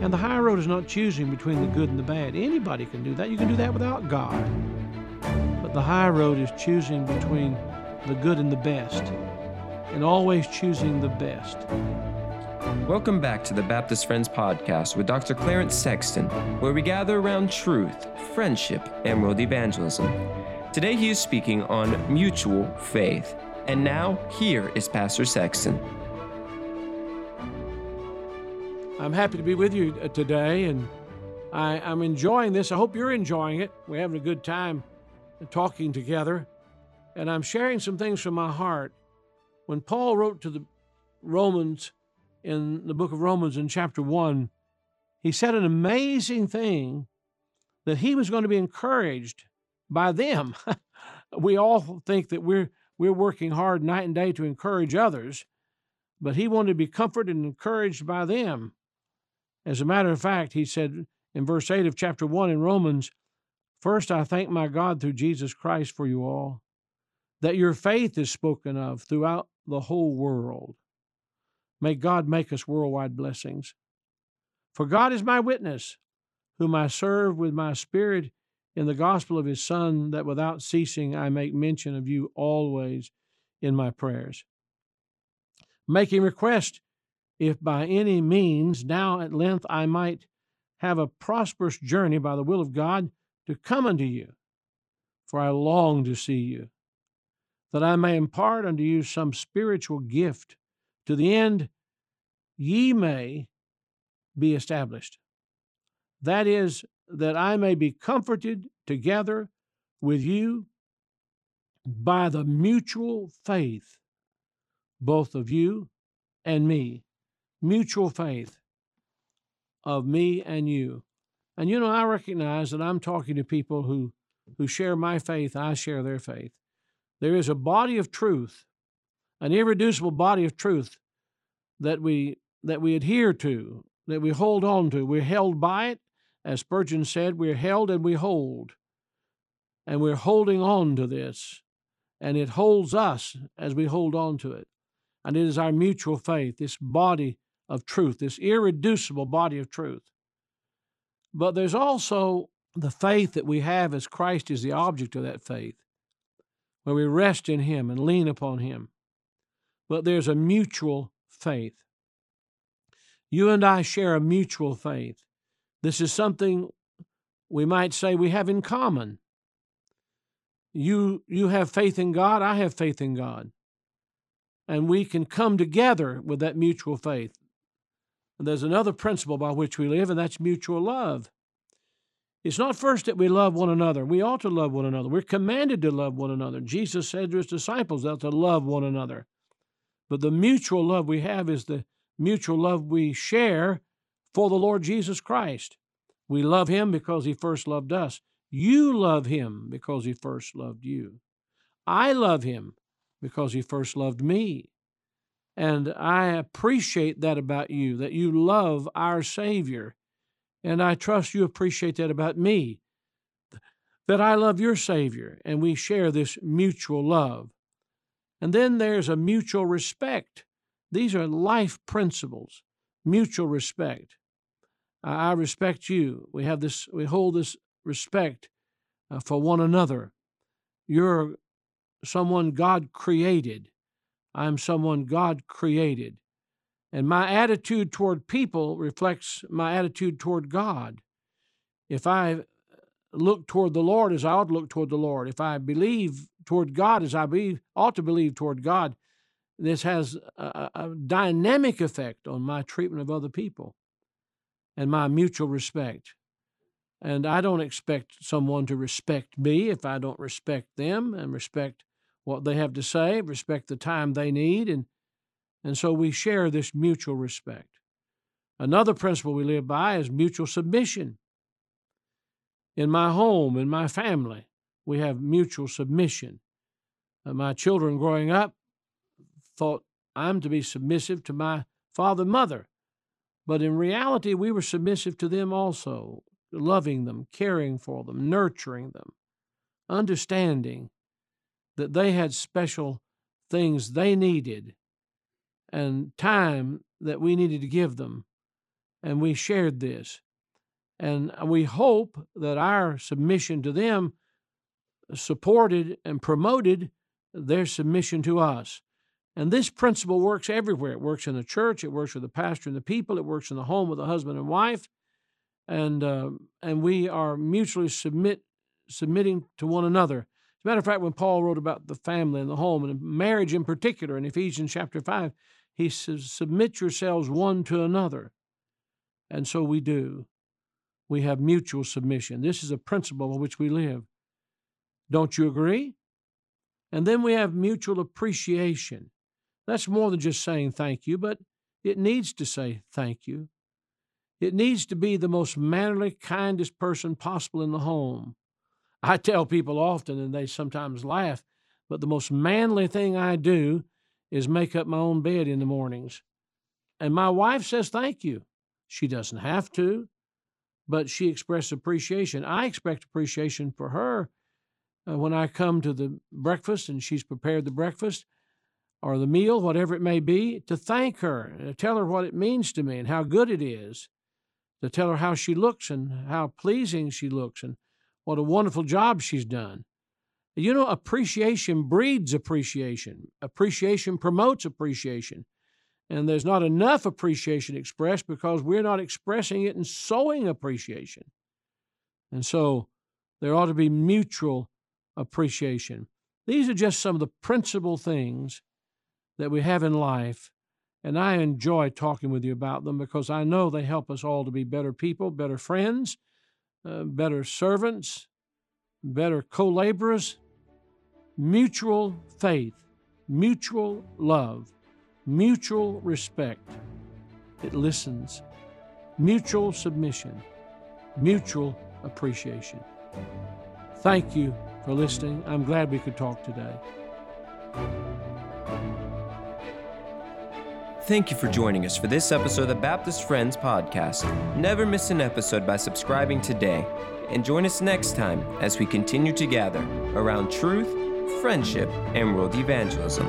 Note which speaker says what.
Speaker 1: And the high road is not choosing between the good and the bad. Anybody can do that. You can do that without God. But the high road is choosing between the good and the best, and always choosing the best.
Speaker 2: Welcome back to the Baptist Friends Podcast with Dr. Clarence Sexton, where we gather around truth, friendship, and world evangelism. Today he is speaking on mutual faith. And now, here is Pastor Sexton.
Speaker 1: I'm happy to be with you uh, today, and I, am enjoying this. I hope you're enjoying it. We're having a good time talking together, and I'm sharing some things from my heart. When Paul wrote to the Romans in the book of Romans in chapter 1, he said an amazing thing that he was going to be encouraged by them. we all think that we're we're working hard night and day to encourage others, but he wanted to be comforted and encouraged by them. As a matter of fact, he said in verse 8 of chapter 1 in Romans, First, I thank my God through Jesus Christ for you all, that your faith is spoken of throughout the whole world. May God make us worldwide blessings. For God is my witness, whom I serve with my spirit in the gospel of his Son, that without ceasing I make mention of you always in my prayers. Making request if by any means now at length I might have a prosperous journey by the will of God to come unto you, for I long to see you, that I may impart unto you some spiritual gift, to the end ye may be established. That is, that I may be comforted together with you by the mutual faith, both of you and me mutual faith of me and you. And you know, I recognize that I'm talking to people who, who share my faith, I share their faith. There is a body of truth, an irreducible body of truth that we that we adhere to, that we hold on to. We're held by it. As Spurgeon said, we're held and we hold. And we're holding on to this. And it holds us as we hold on to it. And it is our mutual faith, this body of truth, this irreducible body of truth. But there's also the faith that we have as Christ is the object of that faith, where we rest in Him and lean upon Him. But there's a mutual faith. You and I share a mutual faith. This is something we might say we have in common. You, you have faith in God, I have faith in God. And we can come together with that mutual faith. And there's another principle by which we live, and that's mutual love. It's not first that we love one another. We ought to love one another. We're commanded to love one another. Jesus said to his disciples that to love one another. But the mutual love we have is the mutual love we share for the Lord Jesus Christ. We love him because he first loved us. You love him because he first loved you. I love him because he first loved me. And I appreciate that about you, that you love our Savior. And I trust you appreciate that about me, that I love your Savior, and we share this mutual love. And then there's a mutual respect. These are life principles, mutual respect. I respect you. We have this, we hold this respect uh, for one another. You're someone God created. I'm someone God created. And my attitude toward people reflects my attitude toward God. If I look toward the Lord as I ought to look toward the Lord, if I believe toward God as I ought to believe toward God, this has a, a dynamic effect on my treatment of other people and my mutual respect. And I don't expect someone to respect me if I don't respect them and respect what they have to say, respect the time they need, and, and so we share this mutual respect. Another principle we live by is mutual submission. In my home, in my family, we have mutual submission. Uh, my children growing up thought I'm to be submissive to my father and mother. But in reality, we were submissive to them also, loving them, caring for them, nurturing them, understanding that they had special things they needed and time that we needed to give them. and we shared this. And we hope that our submission to them supported and promoted their submission to us. And this principle works everywhere. It works in the church, it works with the pastor and the people, it works in the home with the husband and wife. And, uh, and we are mutually submit, submitting to one another. As a matter of fact, when Paul wrote about the family and the home and marriage in particular in Ephesians chapter 5, he says, Submit yourselves one to another. And so we do. We have mutual submission. This is a principle on which we live. Don't you agree? And then we have mutual appreciation. That's more than just saying thank you, but it needs to say thank you. It needs to be the most mannerly, kindest person possible in the home. I tell people often, and they sometimes laugh, but the most manly thing I do is make up my own bed in the mornings. And my wife says thank you. She doesn't have to, but she expresses appreciation. I expect appreciation for her uh, when I come to the breakfast and she's prepared the breakfast or the meal, whatever it may be, to thank her, to tell her what it means to me and how good it is, to tell her how she looks and how pleasing she looks and what a wonderful job she's done. You know, appreciation breeds appreciation. Appreciation promotes appreciation. And there's not enough appreciation expressed because we're not expressing it and sowing appreciation. And so there ought to be mutual appreciation. These are just some of the principal things that we have in life. And I enjoy talking with you about them because I know they help us all to be better people, better friends, uh, better servants, better co laborers. Mutual faith, mutual love, mutual respect. It listens, mutual submission, mutual appreciation. Thank you for listening. I'm glad we could talk today.
Speaker 2: Thank you for joining us for this episode of the Baptist Friends Podcast. Never miss an episode by subscribing today. And join us next time as we continue to gather around truth, friendship, and world evangelism.